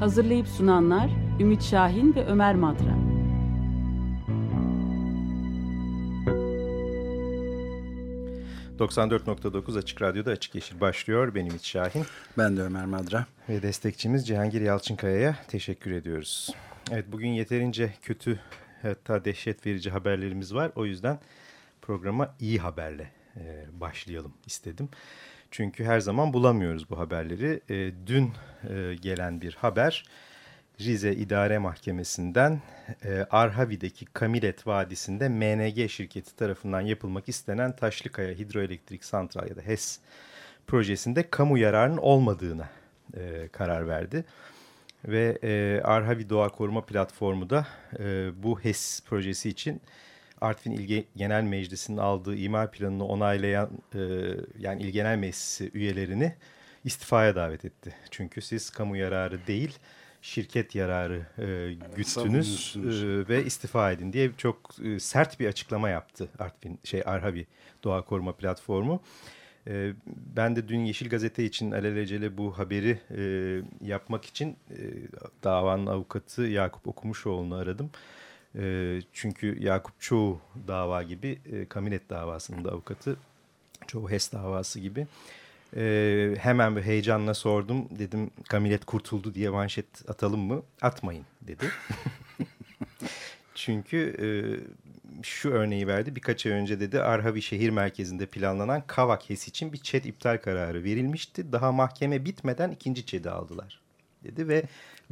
Hazırlayıp sunanlar Ümit Şahin ve Ömer Madra. ...94.9 Açık Radyo'da Açık Yeşil başlıyor. Benim İç Şahin. Ben de Ömer Madra. Ve destekçimiz Cihangir Yalçınkaya'ya teşekkür ediyoruz. Evet bugün yeterince kötü hatta dehşet verici haberlerimiz var. O yüzden programa iyi haberle e, başlayalım istedim. Çünkü her zaman bulamıyoruz bu haberleri. E, dün e, gelen bir haber Rize İdare Mahkemesi'nden e, Arhavi'deki Kamilet Vadisi'nde MNG şirketi tarafından yapılmak istenen Taşlıkaya Hidroelektrik Santral ya da HES projesinde kamu yararının olmadığına e, karar verdi. Ve e, Arhavi Doğa Koruma Platformu da e, bu HES projesi için Artvin İl Genel Meclisi'nin aldığı imar planını onaylayan e, yani İl Genel Meclisi üyelerini istifaya davet etti. Çünkü siz kamu yararı değil şirket yararı e, güttünüz e, ve istifa edin diye çok e, sert bir açıklama yaptı Artvin şey Arhavi Doğa Koruma Platformu. E, ben de dün Yeşil Gazete için alelacele bu haberi e, yapmak için e, davanın avukatı Yakup Okumuşoğlu'nu aradım. E, çünkü Yakup çoğu dava gibi e, Kaminet davasının da avukatı çoğu HES davası gibi. E, hemen bir heyecanla sordum. Dedim Kamilet kurtuldu diye manşet atalım mı? Atmayın dedi. Çünkü e, şu örneği verdi. Birkaç ay önce dedi Arhavi şehir merkezinde planlanan Kavak HES için bir ÇED iptal kararı verilmişti. Daha mahkeme bitmeden ikinci ÇED'i aldılar dedi ve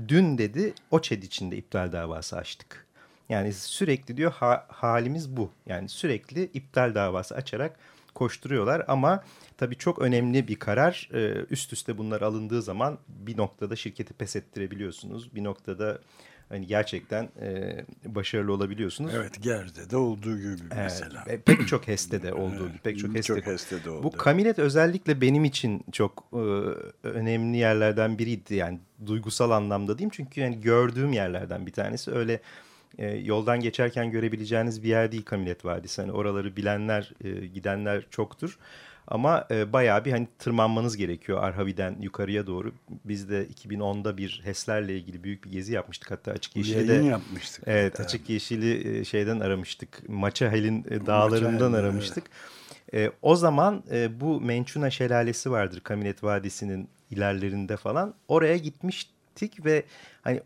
dün dedi o ÇED içinde iptal davası açtık. Yani sürekli diyor ha, halimiz bu. Yani sürekli iptal davası açarak koşturuyorlar ama tabii çok önemli bir karar. Üst üste bunlar alındığı zaman bir noktada şirketi pes ettirebiliyorsunuz. Bir noktada hani gerçekten e, başarılı olabiliyorsunuz. Evet Gerze'de olduğu gibi mesela. Evet, pek çok HES'te de olduğu gibi. Pek çok HES'te, çok HES'te de oldu. Bu kamilet özellikle benim için çok e, önemli yerlerden biriydi. Yani duygusal anlamda diyeyim. Çünkü yani gördüğüm yerlerden bir tanesi. Öyle e, yoldan geçerken görebileceğiniz bir yer değil Kamilet Vadisi. Hani oraları bilenler, e, gidenler çoktur. Ama e, bayağı bir hani tırmanmanız gerekiyor Arhavi'den yukarıya doğru. Biz de 2010'da bir HES'lerle ilgili büyük bir gezi yapmıştık. Hatta Açık Yeşil'de. Yayın yapmıştık. Evet hatta. Açık Yeşil'i e, şeyden aramıştık. Maçahel'in e, dağlarından Maçahel, aramıştık. Evet. E, o zaman e, bu Mençuna Şelalesi vardır Kamilet Vadisi'nin ilerlerinde falan. Oraya gitmiştik ve hani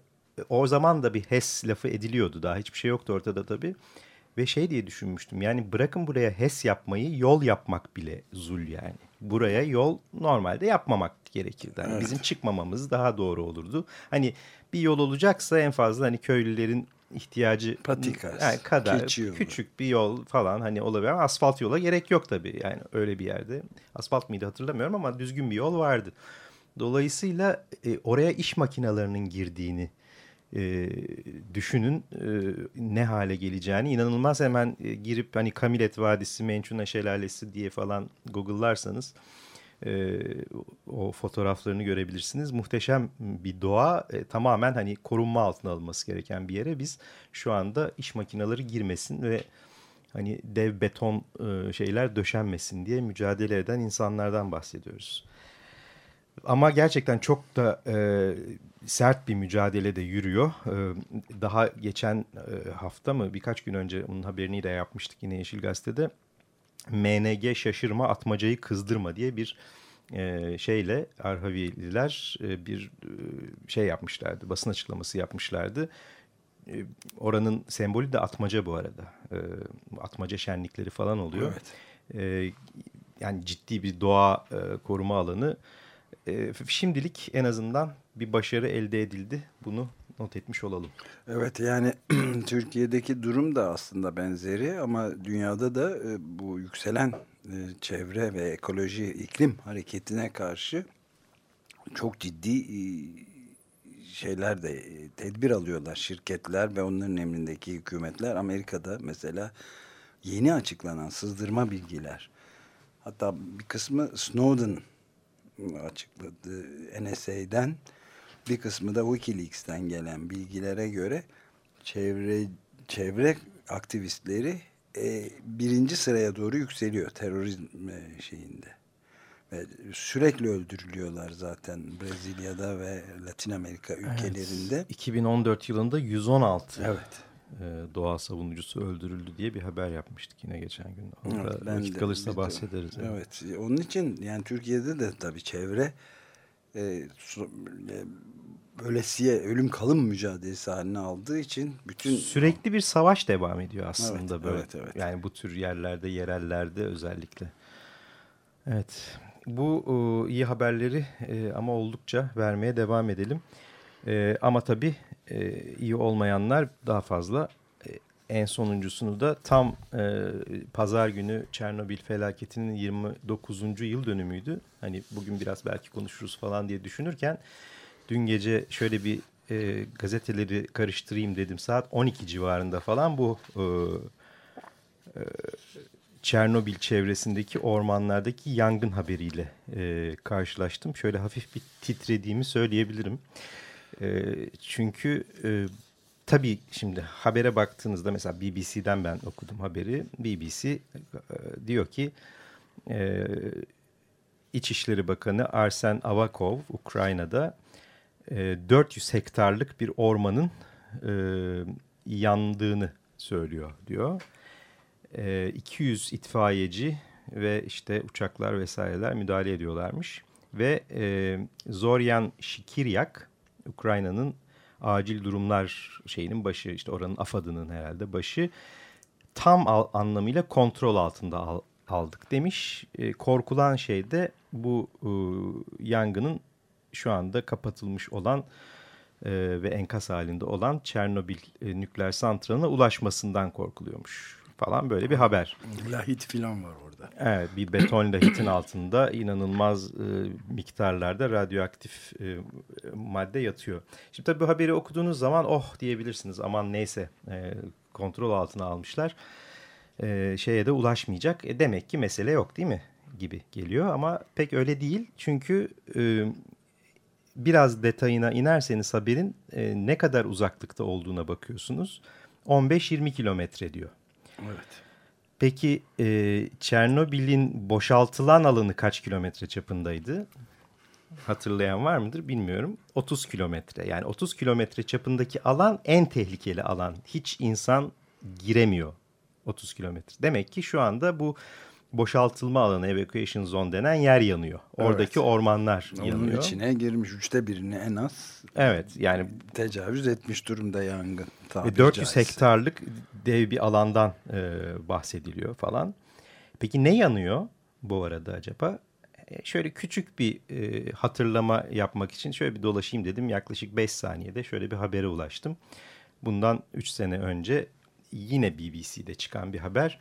o zaman da bir HES lafı ediliyordu. Daha hiçbir şey yoktu ortada tabii. Ve şey diye düşünmüştüm yani bırakın buraya HES yapmayı yol yapmak bile zul yani. Buraya yol normalde yapmamak gerekirdi. Yani evet. Bizim çıkmamamız daha doğru olurdu. Hani bir yol olacaksa en fazla hani köylülerin ihtiyacı Patikas, yani kadar küçük bir yol falan hani olabilir ama asfalt yola gerek yok tabii yani öyle bir yerde. Asfalt mıydı hatırlamıyorum ama düzgün bir yol vardı. Dolayısıyla e, oraya iş makinalarının girdiğini e, düşünün e, ne hale geleceğini inanılmaz hemen e, girip hani Kamilet Vadisi, Mençuna Şelalesi diye falan google'larsanız e, o fotoğraflarını görebilirsiniz. Muhteşem bir doğa e, tamamen hani korunma altına alınması gereken bir yere biz şu anda iş makineleri girmesin ve hani dev beton e, şeyler döşenmesin diye mücadele eden insanlardan bahsediyoruz. Ama gerçekten çok da e, sert bir mücadele de yürüyor. E, daha geçen e, hafta mı birkaç gün önce onun haberini de yapmıştık yine Yeşil Gazete'de. MNG şaşırma atmacayı kızdırma diye bir e, şeyle Arhavililer e, bir e, şey yapmışlardı. Basın açıklaması yapmışlardı. E, oranın sembolü de atmaca bu arada. E, atmaca şenlikleri falan oluyor. Evet. E, yani ciddi bir doğa e, koruma alanı e, şimdilik en azından bir başarı elde edildi. Bunu not etmiş olalım. Evet yani Türkiye'deki durum da aslında benzeri ama dünyada da e, bu yükselen e, çevre ve ekoloji iklim hareketine karşı çok ciddi e, şeyler de e, tedbir alıyorlar şirketler ve onların emrindeki hükümetler. Amerika'da mesela yeni açıklanan sızdırma bilgiler hatta bir kısmı Snowden açıkladı NSA'den bir kısmı da Wikileaks'ten gelen bilgilere göre çevre çevre aktivistleri e, birinci sıraya doğru yükseliyor terörizm e, şeyinde. Ve sürekli öldürülüyorlar zaten Brezilya'da ve Latin Amerika ülkelerinde. Evet, 2014 yılında 116 evet. E, doğa savunucusu öldürüldü diye bir haber yapmıştık yine geçen gün. Orada evet, ben de, kalırsa bahsederiz. Yani. Evet. Onun için yani Türkiye'de de tabii çevre e, e, ölesiye ölüm kalım mücadelesi haline aldığı için bütün sürekli bir savaş devam ediyor aslında evet, böyle. Evet, evet. Yani bu tür yerlerde, yerellerde özellikle. Evet. Bu e, iyi haberleri e, ama oldukça vermeye devam edelim. E, ama tabii e, iyi olmayanlar daha fazla. E, en sonuncusunu da tam e, pazar günü Çernobil felaketinin 29. yıl dönümüydü. Hani bugün biraz belki konuşuruz falan diye düşünürken dün gece şöyle bir e, gazeteleri karıştırayım dedim. Saat 12 civarında falan bu e, e, Çernobil çevresindeki ormanlardaki yangın haberiyle e, karşılaştım. Şöyle hafif bir titrediğimi söyleyebilirim. E, çünkü e, tabii şimdi habere baktığınızda mesela BBC'den ben okudum haberi. BBC e, diyor ki e, İçişleri Bakanı Arsen Avakov Ukrayna'da e, 400 hektarlık bir ormanın e, yandığını söylüyor diyor. E, 200 itfaiyeci ve işte uçaklar vesaireler müdahale ediyorlarmış. Ve e, Zoryan Şikiryak Ukrayna'nın acil durumlar şeyinin başı işte oranın AFAD'ının herhalde başı tam al, anlamıyla kontrol altında al, aldık demiş. E, korkulan şey de bu e, yangının şu anda kapatılmış olan e, ve enkaz halinde olan Çernobil e, nükleer santralına ulaşmasından korkuluyormuş falan böyle bir haber. Lahit falan var orada. Evet bir beton lahitin altında inanılmaz e, miktarlarda radyoaktif e, madde yatıyor. Şimdi tabii bu haberi okuduğunuz zaman oh diyebilirsiniz aman neyse e, kontrol altına almışlar. E, şeye de ulaşmayacak. E, demek ki mesele yok değil mi? Gibi geliyor ama pek öyle değil. Çünkü e, biraz detayına inerseniz haberin e, ne kadar uzaklıkta olduğuna bakıyorsunuz. 15-20 kilometre diyor. Evet. Peki e, Çernobil'in boşaltılan alanı kaç kilometre çapındaydı? Hatırlayan var mıdır bilmiyorum. 30 kilometre yani 30 kilometre çapındaki alan en tehlikeli alan. Hiç insan giremiyor 30 kilometre. Demek ki şu anda bu boşaltılma alanı evacuation zone denen yer yanıyor. Oradaki evet. ormanlar Onun yanıyor. Onun içine girmiş üçte birini en az. Evet yani. Tecavüz etmiş durumda yangın. Ve 400 caizse. hektarlık dev bir alandan e, bahsediliyor falan. Peki ne yanıyor bu arada acaba? E, şöyle küçük bir e, hatırlama yapmak için şöyle bir dolaşayım dedim. Yaklaşık 5 saniyede şöyle bir habere ulaştım. Bundan 3 sene önce yine BBC'de çıkan bir haber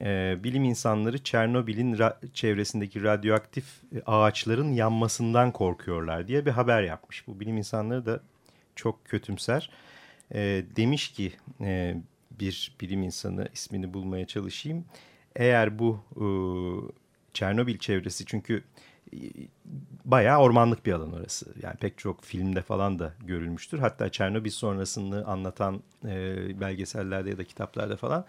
e, bilim insanları Çernobil'in ra çevresindeki radyoaktif e, ağaçların yanmasından korkuyorlar diye bir haber yapmış. Bu bilim insanları da çok kötümser. E, demiş ki e, bir bilim insanı ismini bulmaya çalışayım. Eğer bu e, Çernobil çevresi çünkü bayağı ormanlık bir alan orası. Yani pek çok filmde falan da görülmüştür. Hatta Çernobil sonrasını anlatan e, belgesellerde ya da kitaplarda falan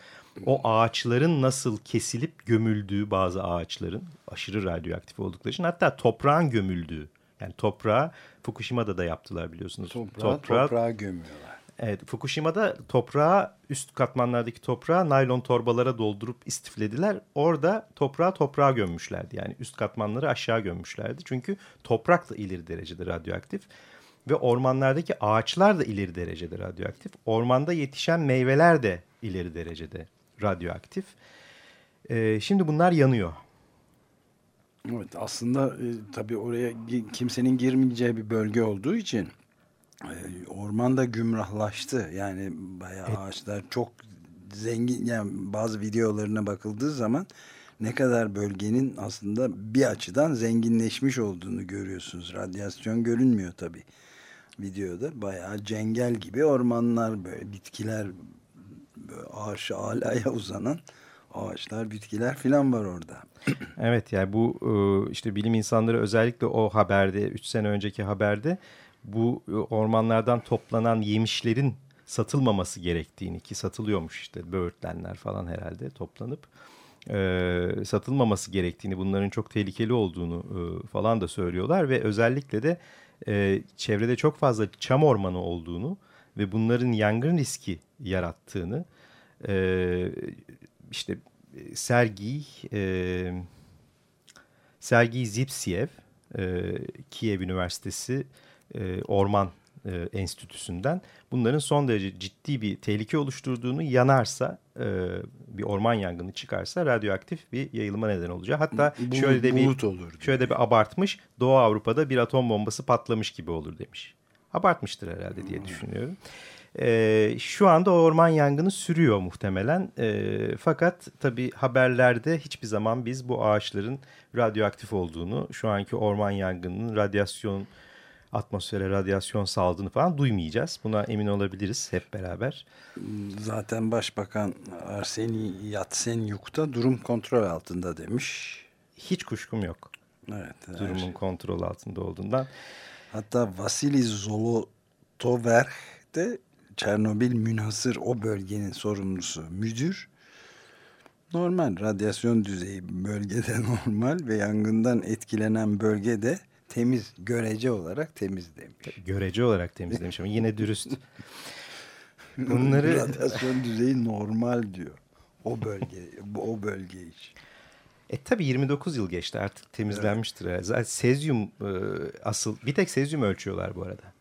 o ağaçların nasıl kesilip gömüldüğü bazı ağaçların aşırı radyoaktif oldukları için hatta toprağın gömüldüğü yani toprağı Fukushima'da da yaptılar biliyorsunuz. Toprağı, toprağı, toprağı gömüyorlar. Evet, Fukushima'da toprağı üst katmanlardaki toprağı naylon torbalara doldurup istiflediler. Orada toprağı toprağa gömmüşlerdi. Yani üst katmanları aşağı gömmüşlerdi. Çünkü toprak da ileri derecede radyoaktif. Ve ormanlardaki ağaçlar da ileri derecede radyoaktif. Ormanda yetişen meyveler de ileri derecede radyoaktif. Ee, şimdi bunlar yanıyor. Evet aslında e, tabii oraya kimsenin girmeyeceği bir bölge olduğu için ee, orman da gümrahlaştı. Yani bayağı evet. ağaçlar çok zengin yani bazı videolarına bakıldığı zaman ne kadar bölgenin aslında bir açıdan zenginleşmiş olduğunu görüyorsunuz. Radyasyon görünmüyor tabi videoda. Bayağı cengel gibi ormanlar böyle bitkiler böyle ağaç alaya uzanan ağaçlar, bitkiler filan var orada. Evet yani bu e, işte bilim insanları özellikle o haberde 3 sene önceki haberde bu e, ormanlardan toplanan yemişlerin satılmaması gerektiğini ki satılıyormuş işte böğürtlenler falan herhalde toplanıp e, satılmaması gerektiğini, bunların çok tehlikeli olduğunu e, falan da söylüyorlar ve özellikle de e, çevrede çok fazla çam ormanı olduğunu ve bunların yangın riski yarattığını e, işte Sergi e, Sergi Zipsiev e, Kiev Üniversitesi e, Orman e, Enstitüsü'nden bunların son derece ciddi bir tehlike oluşturduğunu yanarsa e, bir orman yangını çıkarsa radyoaktif bir yayılma neden olacağı. Hatta Bulut, şöyle de bir olur şöyle de bir abartmış Doğu Avrupa'da bir atom bombası patlamış gibi olur demiş. Abartmıştır herhalde diye düşünüyorum. E, şu anda orman yangını sürüyor muhtemelen. E, fakat tabii haberlerde hiçbir zaman biz bu ağaçların radyoaktif olduğunu, şu anki orman yangınının radyasyon atmosfere radyasyon saldığını falan duymayacağız. Buna emin olabiliriz hep beraber. Zaten Başbakan Arseni Yatsenyuk da durum kontrol altında demiş. Hiç kuşkum yok. Evet. Durumun şey. kontrol altında olduğundan. Hatta Vasili Zolotover de Çernobil münhasır o bölgenin sorumlusu müdür. Normal radyasyon düzeyi bölgede normal ve yangından etkilenen bölgede temiz görece olarak temiz demiş. Görece olarak temiz demiş ama yine dürüst. Bunları radyasyon düzeyi normal diyor. O bölge o bölge için. E tabi 29 yıl geçti artık temizlenmiştir. Evet. Zaten sezyum e, asıl bir tek sezyum ölçüyorlar bu arada.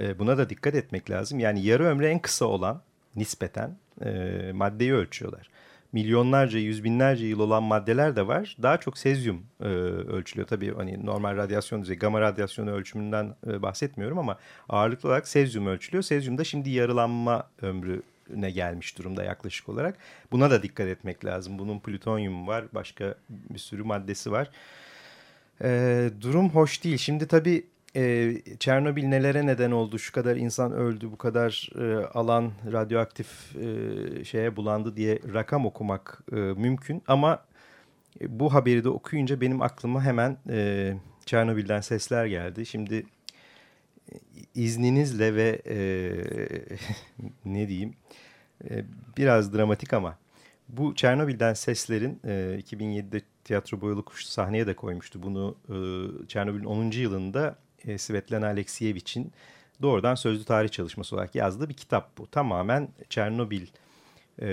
E, buna da dikkat etmek lazım. Yani yarı ömrü en kısa olan nispeten e, maddeyi ölçüyorlar. Milyonlarca, yüz binlerce yıl olan maddeler de var. Daha çok sezyum e, ölçülüyor. Tabii hani normal radyasyon düzeyi, gamma radyasyonu ölçümünden e, bahsetmiyorum ama ağırlıklı olarak sezyum ölçülüyor. Sezyum da şimdi yarılanma ömrü ne gelmiş durumda yaklaşık olarak. Buna da dikkat etmek lazım. Bunun plütonyum var, başka bir sürü maddesi var. Ee, durum hoş değil. Şimdi tabii e, Çernobil nelere neden oldu? Şu kadar insan öldü, bu kadar e, alan radyoaktif e, şeye bulandı diye rakam okumak e, mümkün. Ama e, bu haberi de okuyunca benim aklıma hemen e, Çernobil'den sesler geldi. Şimdi izninizle ve e, ne diyeyim e, biraz dramatik ama bu Çernobil'den seslerin e, 2007'de tiyatro boyalı kuş sahneye de koymuştu. Bunu e, Çernobil'in 10. yılında e, Svetlana Alexiyevich'in doğrudan sözlü tarih çalışması olarak yazdığı bir kitap bu. Tamamen Çernobil e,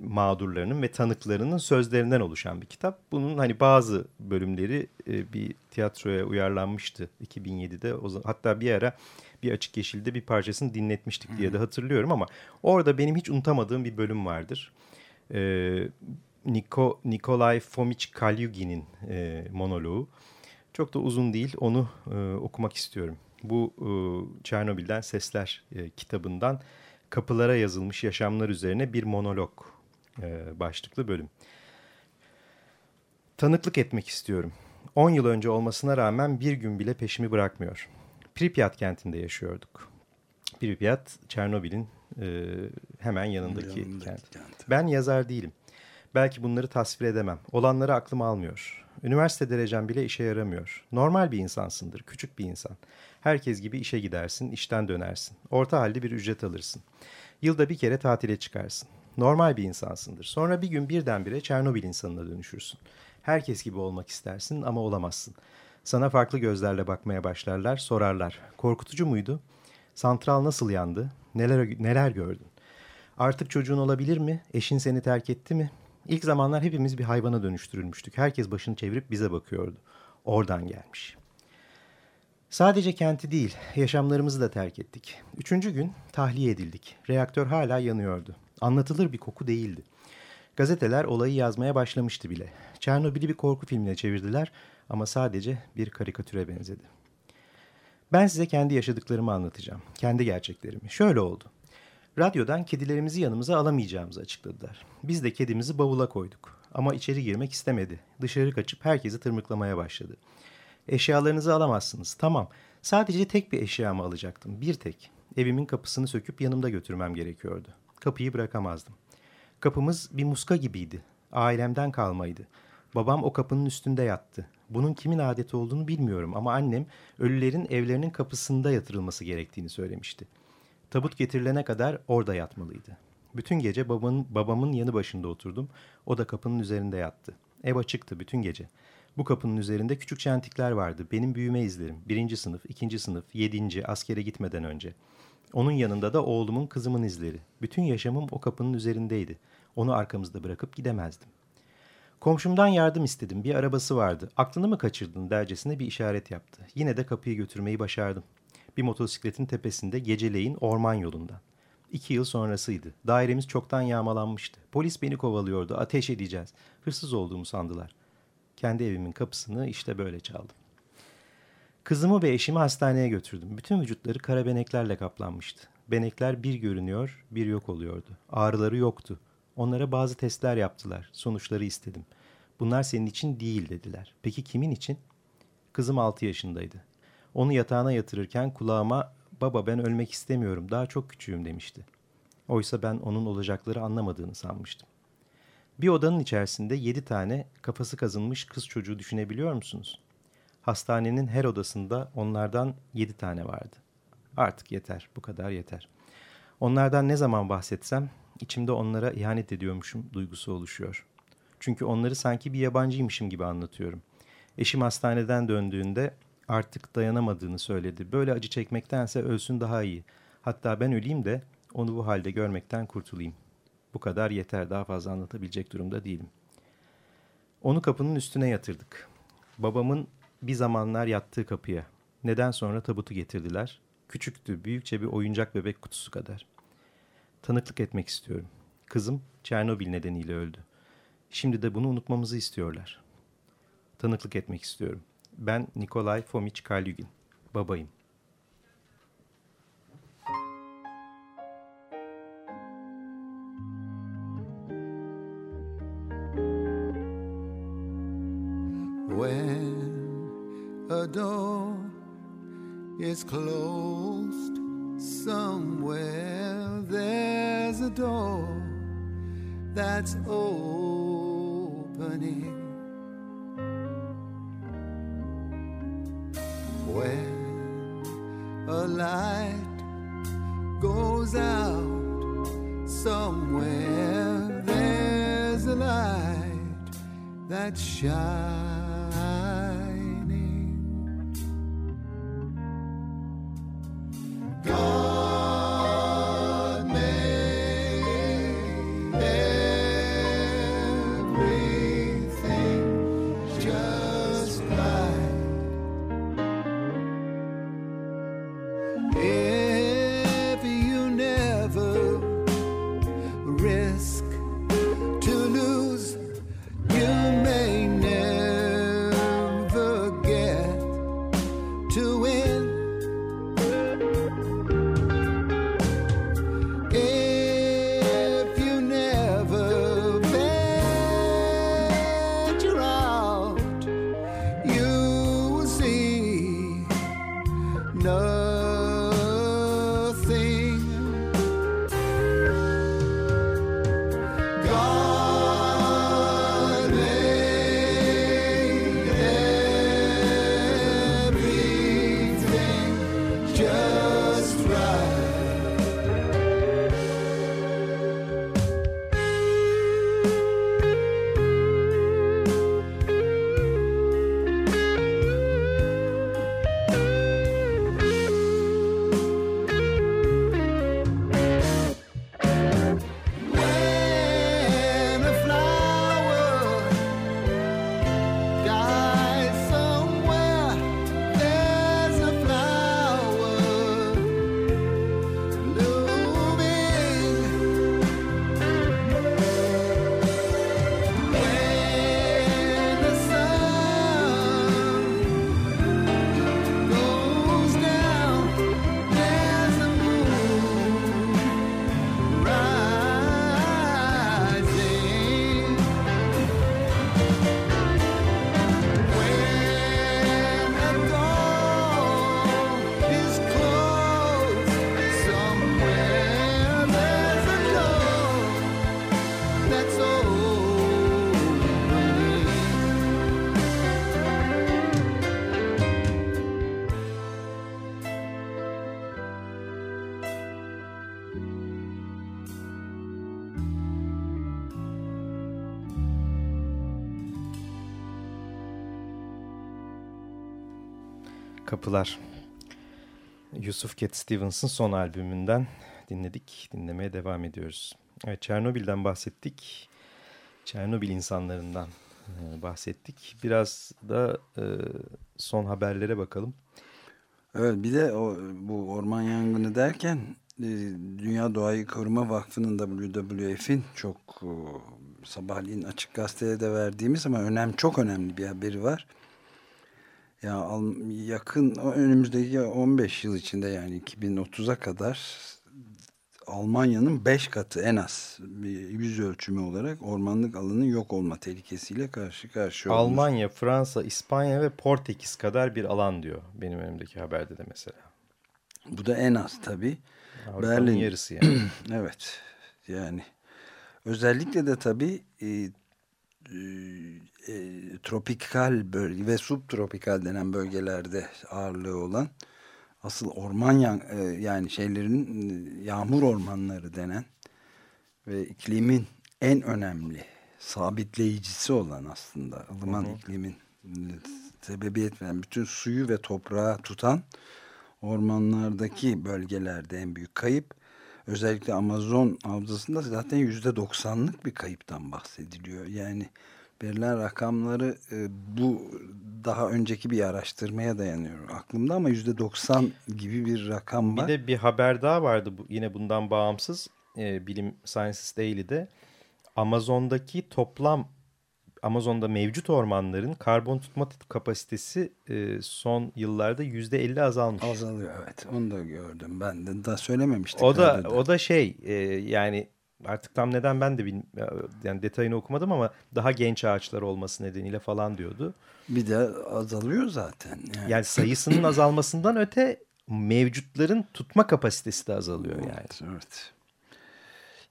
mağdurlarının ve tanıklarının sözlerinden oluşan bir kitap. Bunun hani bazı bölümleri e, bir tiyatroya uyarlanmıştı 2007'de. O, hatta bir ara bir açık yeşilde bir parçasını dinletmiştik diye de hatırlıyorum ama orada benim hiç unutamadığım bir bölüm vardır. E, Niko, Nikolay Fomiç Kalyugin'in e, monoloğu. Çok da uzun değil onu e, okumak istiyorum. Bu e, Çernobil'den Sesler e, kitabından kapılara yazılmış yaşamlar üzerine bir monolog e, başlıklı bölüm. Tanıklık etmek istiyorum. 10 yıl önce olmasına rağmen bir gün bile peşimi bırakmıyor. Pripyat kentinde yaşıyorduk. Pripyat, Çernobil'in e, hemen yanındaki, yanındaki kent. kent. Ben yazar değilim. Belki bunları tasvir edemem. Olanları aklım almıyor. Üniversite derecem bile işe yaramıyor. Normal bir insansındır, küçük bir insan. Herkes gibi işe gidersin, işten dönersin. Orta halde bir ücret alırsın. Yılda bir kere tatile çıkarsın. Normal bir insansındır. Sonra bir gün birdenbire Çernobil insanına dönüşürsün. Herkes gibi olmak istersin ama olamazsın. Sana farklı gözlerle bakmaya başlarlar, sorarlar. Korkutucu muydu? Santral nasıl yandı? Neler, neler gördün? Artık çocuğun olabilir mi? Eşin seni terk etti mi? İlk zamanlar hepimiz bir hayvana dönüştürülmüştük. Herkes başını çevirip bize bakıyordu. Oradan gelmiş. Sadece kenti değil, yaşamlarımızı da terk ettik. Üçüncü gün tahliye edildik. Reaktör hala yanıyordu. Anlatılır bir koku değildi. Gazeteler olayı yazmaya başlamıştı bile. Çernobil'i bir korku filmine çevirdiler ama sadece bir karikatüre benzedi. Ben size kendi yaşadıklarımı anlatacağım. Kendi gerçeklerimi. Şöyle oldu. Radyodan kedilerimizi yanımıza alamayacağımızı açıkladılar. Biz de kedimizi bavula koyduk. Ama içeri girmek istemedi. Dışarı kaçıp herkesi tırmıklamaya başladı. Eşyalarınızı alamazsınız. Tamam. Sadece tek bir eşyamı alacaktım. Bir tek. Evimin kapısını söküp yanımda götürmem gerekiyordu. Kapıyı bırakamazdım. Kapımız bir muska gibiydi. Ailemden kalmaydı. Babam o kapının üstünde yattı. Bunun kimin adeti olduğunu bilmiyorum ama annem ölülerin evlerinin kapısında yatırılması gerektiğini söylemişti. Tabut getirilene kadar orada yatmalıydı. Bütün gece babamın, babamın yanı başında oturdum. O da kapının üzerinde yattı. Ev açıktı bütün gece. Bu kapının üzerinde küçük çentikler vardı. Benim büyüme izlerim. Birinci sınıf, ikinci sınıf, yedinci, askere gitmeden önce. Onun yanında da oğlumun, kızımın izleri. Bütün yaşamım o kapının üzerindeydi. Onu arkamızda bırakıp gidemezdim. Komşumdan yardım istedim. Bir arabası vardı. Aklını mı kaçırdın dercesine bir işaret yaptı. Yine de kapıyı götürmeyi başardım. Bir motosikletin tepesinde geceleyin orman yolundan. İki yıl sonrasıydı. Dairemiz çoktan yağmalanmıştı. Polis beni kovalıyordu. Ateş edeceğiz. Hırsız olduğumu sandılar. Kendi evimin kapısını işte böyle çaldım. Kızımı ve eşimi hastaneye götürdüm. Bütün vücutları kara beneklerle kaplanmıştı. Benekler bir görünüyor, bir yok oluyordu. Ağrıları yoktu. Onlara bazı testler yaptılar. Sonuçları istedim. Bunlar senin için değil dediler. Peki kimin için? Kızım 6 yaşındaydı. Onu yatağına yatırırken kulağıma baba ben ölmek istemiyorum daha çok küçüğüm demişti. Oysa ben onun olacakları anlamadığını sanmıştım. Bir odanın içerisinde yedi tane kafası kazınmış kız çocuğu düşünebiliyor musunuz? Hastanenin her odasında onlardan yedi tane vardı. Artık yeter, bu kadar yeter. Onlardan ne zaman bahsetsem içimde onlara ihanet ediyormuşum duygusu oluşuyor. Çünkü onları sanki bir yabancıymışım gibi anlatıyorum. Eşim hastaneden döndüğünde artık dayanamadığını söyledi. Böyle acı çekmektense ölsün daha iyi. Hatta ben öleyim de onu bu halde görmekten kurtulayım. Bu kadar yeter daha fazla anlatabilecek durumda değilim. Onu kapının üstüne yatırdık. Babamın bir zamanlar yattığı kapıya. Neden sonra tabutu getirdiler. Küçüktü, büyükçe bir oyuncak bebek kutusu kadar. Tanıklık etmek istiyorum. Kızım Çernobil nedeniyle öldü. Şimdi de bunu unutmamızı istiyorlar. Tanıklık etmek istiyorum. Ben Nikolay Fomiç Kalyugin. Babayım. When a door is closed somewhere, there's a door that's opening. Light goes out somewhere, there's a light that shines. Kapılar. Yusuf Cat Stevens'ın son albümünden dinledik. Dinlemeye devam ediyoruz. Evet, Çernobil'den bahsettik. Çernobil insanlarından e, bahsettik. Biraz da e, son haberlere bakalım. Evet bir de o, bu orman yangını derken e, Dünya Doğayı Koruma Vakfı'nın WWF'in çok e, sabahleyin açık gazeteye de verdiğimiz ama önem çok önemli bir haberi var. Ya yakın önümüzdeki 15 yıl içinde yani 2030'a kadar Almanya'nın 5 katı en az bir yüz ölçümü olarak ormanlık alanın yok olma tehlikesiyle karşı karşıya olmuş. Almanya, Fransa, İspanya ve Portekiz kadar bir alan diyor benim önümdeki haberde de mesela. Bu da en az tabii. Berlin yarısı yani. evet. Yani özellikle de tabii e, e, e, tropikal bölge ve subtropikal denen bölgelerde ağırlığı olan asıl orman yan, e, yani şeylerin e, yağmur ormanları denen ve iklimin en önemli sabitleyicisi olan aslında ılıman hı hı. iklimin sebebiyet veren bütün suyu ve toprağı tutan ormanlardaki bölgelerde en büyük kayıp özellikle Amazon havzasında zaten yüzde doksanlık bir kayıptan bahsediliyor. Yani verilen rakamları e, bu daha önceki bir araştırmaya dayanıyor aklımda ama yüzde doksan gibi bir rakam var. Bir de bir haber daha vardı bu, yine bundan bağımsız e, Bilim Sciences Daily'de Amazon'daki toplam Amazon'da mevcut ormanların karbon tutma kapasitesi e, son yıllarda yüzde elli azalmış. Azalıyor evet. Onu da gördüm. Ben de daha söylememiştik. O da o da şey e, yani artık tam neden ben de bilmiyorum yani detayını okumadım ama daha genç ağaçlar olması nedeniyle falan diyordu. Bir de azalıyor zaten. Yani, yani sayısının azalmasından öte mevcutların tutma kapasitesi de azalıyor yani. Evet. evet.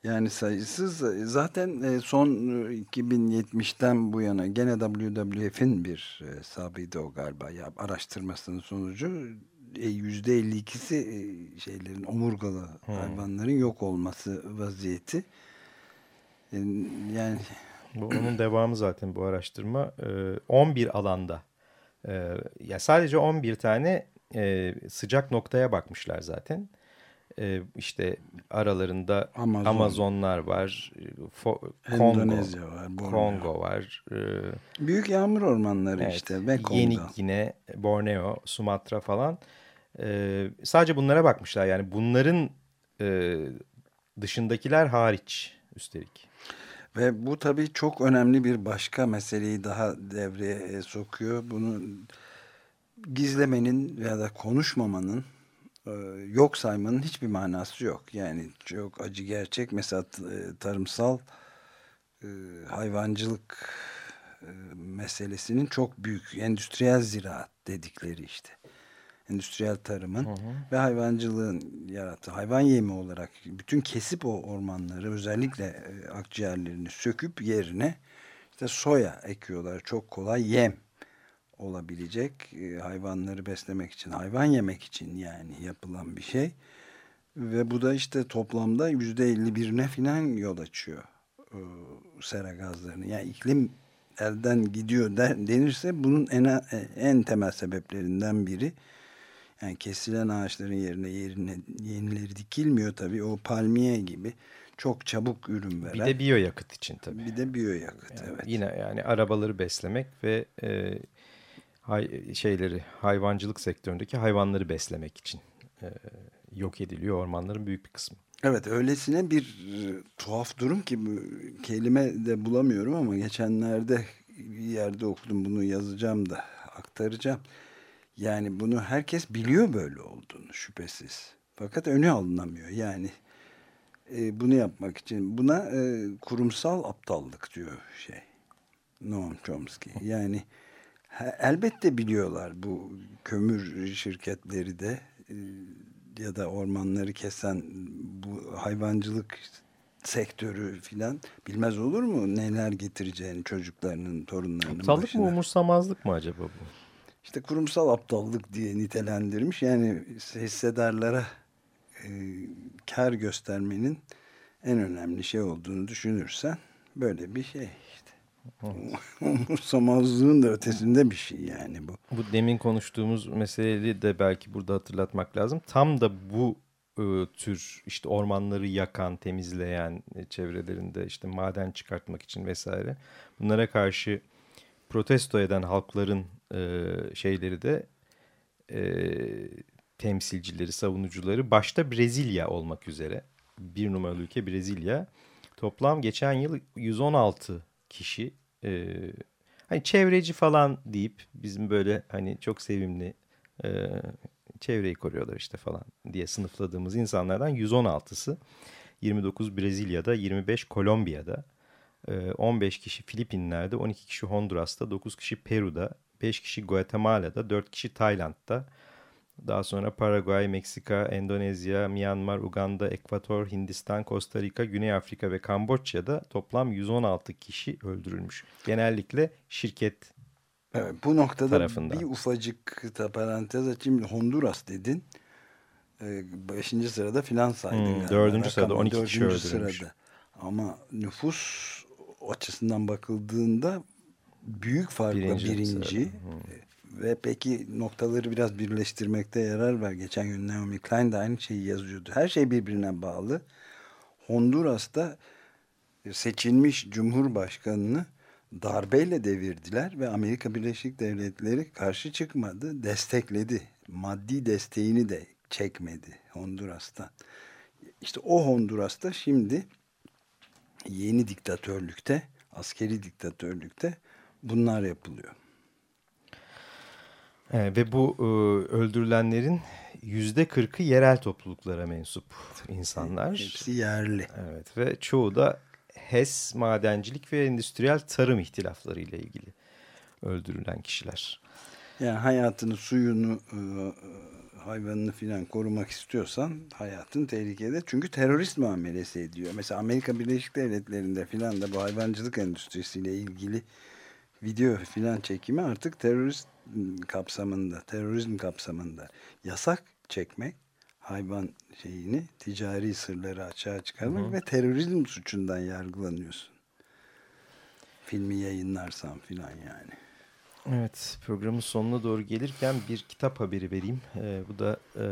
Yani sayısız zaten e, son 2070'ten bu yana gene WWF'in bir e, hesabıydı o galiba ya araştırmasının sonucu %52'si e, şeylerin omurgalı hmm. hayvanların yok olması vaziyeti. Yani bu onun devamı zaten bu araştırma 11 alanda ya sadece 11 tane sıcak noktaya bakmışlar zaten e, işte aralarında Amazon. Amazonlar var, Fo Kongo, var, Kongo var. E, Büyük yağmur ormanları evet, işte ve Kongo. Yeni Gine, Borneo, Sumatra falan. E, sadece bunlara bakmışlar yani bunların e, dışındakiler hariç üstelik. Ve bu tabii çok önemli bir başka meseleyi daha devreye sokuyor. Bunu gizlemenin ya da konuşmamanın e, yok saymanın hiçbir manası yok. Yani çok acı gerçek. Mesela e, tarımsal e, hayvancılık meselesinin çok büyük endüstriyel ziraat dedikleri işte. Endüstriyel tarımın hı hı. ve hayvancılığın yarattığı hayvan yemi olarak bütün kesip o ormanları özellikle akciğerlerini söküp yerine işte soya ekiyorlar. Çok kolay yem olabilecek e, hayvanları beslemek için, hayvan yemek için yani yapılan bir şey. Ve bu da işte toplamda yüzde elli birine filan yol açıyor e, sera gazlarını. Yani iklim elden gidiyor denirse bunun en, en temel sebeplerinden biri yani kesilen ağaçların yerine yerine yenileri dikilmiyor tabii. O palmiye gibi çok çabuk ürün veren. Bir de biyoyakıt için tabii. Bir de biyoyakıt yani evet. Yine yani arabaları beslemek ve e, hay, şeyleri hayvancılık sektöründeki hayvanları beslemek için e, yok ediliyor ormanların büyük bir kısmı. Evet öylesine bir e, tuhaf durum ki kelime de bulamıyorum ama geçenlerde bir yerde okudum bunu yazacağım da aktaracağım. Yani bunu herkes biliyor böyle olduğunu şüphesiz. Fakat önü alınamıyor. Yani e, bunu yapmak için buna e, kurumsal aptallık diyor şey Noam Chomsky. Yani elbette biliyorlar bu kömür şirketleri de e, ya da ormanları kesen bu hayvancılık sektörü filan bilmez olur mu neler getireceğini çocuklarının torunlarının Aptallık başına. mı umursamazlık mı acaba bu? İşte kurumsal aptallık diye nitelendirmiş. Yani hissedarlara e, kar göstermenin en önemli şey olduğunu düşünürsen böyle bir şey. Umursamazlığın da ötesinde bir şey yani bu. Bu demin konuştuğumuz meseleyi de belki burada hatırlatmak lazım. Tam da bu e, tür işte ormanları yakan, temizleyen e, çevrelerinde işte maden çıkartmak için vesaire bunlara karşı protesto eden halkların e, şeyleri de e, temsilcileri, savunucuları başta Brezilya olmak üzere bir numaralı ülke Brezilya toplam geçen yıl 116 kişi e, hani çevreci falan deyip bizim böyle hani çok sevimli e, çevreyi koruyorlar işte falan diye sınıfladığımız insanlardan 116'sı 29 Brezilya'da 25 Kolombiya'da 15 kişi Filipinler'de 12 kişi Honduras'ta 9 kişi Peru'da 5 kişi Guatemala'da 4 kişi Tayland'da daha sonra Paraguay, Meksika, Endonezya, Myanmar, Uganda, Ekvator, Hindistan, Costa Rica, Güney Afrika ve Kamboçya'da toplam 116 kişi öldürülmüş. Genellikle şirket Evet, bu noktada tarafından. bir ufacık da parantez açayım. Honduras dedin. Ee, beşinci sırada filan saydın. Hmm, galiba. dördüncü sırada, Rakamı 12 kişi dördüncü öldürülmüş. sırada. Ama nüfus açısından bakıldığında büyük farkla Birinci birinci. Ve peki noktaları biraz birleştirmekte yarar var. Geçen gün Naomi Klein de aynı şeyi yazıyordu. Her şey birbirine bağlı. Honduras'ta seçilmiş cumhurbaşkanını darbeyle devirdiler ve Amerika Birleşik Devletleri karşı çıkmadı, destekledi. Maddi desteğini de çekmedi Honduras'tan. İşte o Honduras'ta şimdi yeni diktatörlükte, askeri diktatörlükte bunlar yapılıyor. E, ve bu e, öldürülenlerin yüzde kırkı yerel topluluklara mensup insanlar. Hepsi yerli. Evet ve çoğu da HES, madencilik ve endüstriyel tarım ihtilafları ile ilgili öldürülen kişiler. Yani hayatını, suyunu, e, hayvanını filan korumak istiyorsan hayatın tehlikede. Çünkü terörist muamelesi ediyor. Mesela Amerika Birleşik Devletleri'nde filan da bu hayvancılık endüstrisiyle ilgili video filan çekimi artık terörist kapsamında, terörizm kapsamında yasak çekmek hayvan şeyini, ticari sırları açığa çıkarmak Hı hı. ve terörizm suçundan yargılanıyorsun. Filmi yayınlarsan filan yani. Evet programın sonuna doğru gelirken bir kitap haberi vereyim. Ee, bu da e,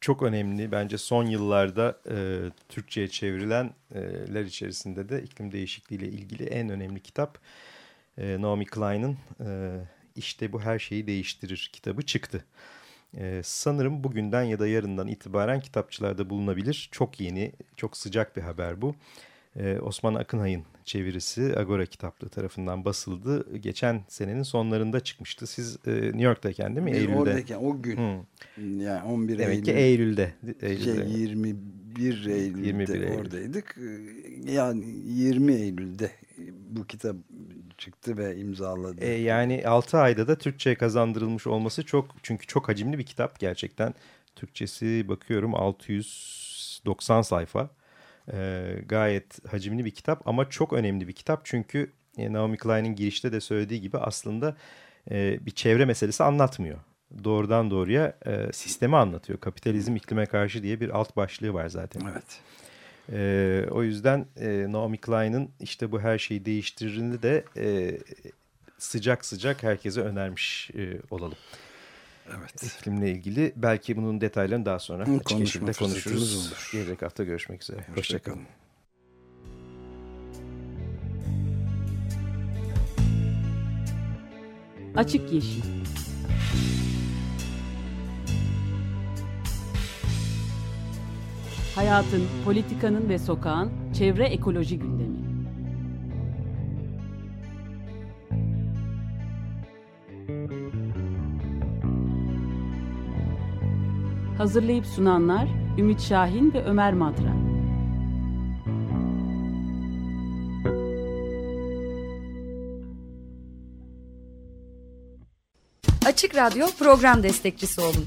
çok önemli bence son yıllarda e, Türkçe'ye çevrilenler içerisinde de iklim değişikliği ile ilgili en önemli kitap. E, Naomi Klein'ın e, İşte Bu Her Şeyi Değiştirir kitabı çıktı. E, sanırım bugünden ya da yarından itibaren kitapçılarda bulunabilir. Çok yeni, çok sıcak bir haber bu. Ee, Osman Akınay'ın çevirisi Agora kitaplığı tarafından basıldı. Geçen senenin sonlarında çıkmıştı. Siz e, New York'tayken değil mi? Biz Eylül'de. Oradayken o gün Hı. yani 11 Demek Eylül, ki Eylül'de. Eylül'de. şey, 21 Eylül'de 21 Eylül. oradaydık. Yani 20 Eylül'de bu kitap çıktı ve imzaladı. E, yani 6 ayda da Türkçe'ye kazandırılmış olması çok çünkü çok hacimli bir kitap gerçekten. Türkçesi bakıyorum 690 sayfa. E, gayet hacimli bir kitap ama çok önemli bir kitap çünkü e, Naomi Klein'in girişte de söylediği gibi aslında e, bir çevre meselesi anlatmıyor. Doğrudan doğruya e, sistemi anlatıyor. Kapitalizm iklime karşı diye bir alt başlığı var zaten. Evet. Ee, o yüzden e, Naomi Klein'ın işte bu her şeyi değiştiririni de e, sıcak sıcak herkese önermiş e, olalım. Evet. İklimle ilgili belki bunun detaylarını daha sonra Hı, açık konuşuruz. olur. Gelecek hafta görüşmek üzere. Hoşça Hoşçakalın. kalın. Açık Yeşil Hayatın, politikanın ve sokağın çevre ekoloji gündemi. Hazırlayıp sunanlar Ümit Şahin ve Ömer Madra. Açık Radyo program destekçisi olun.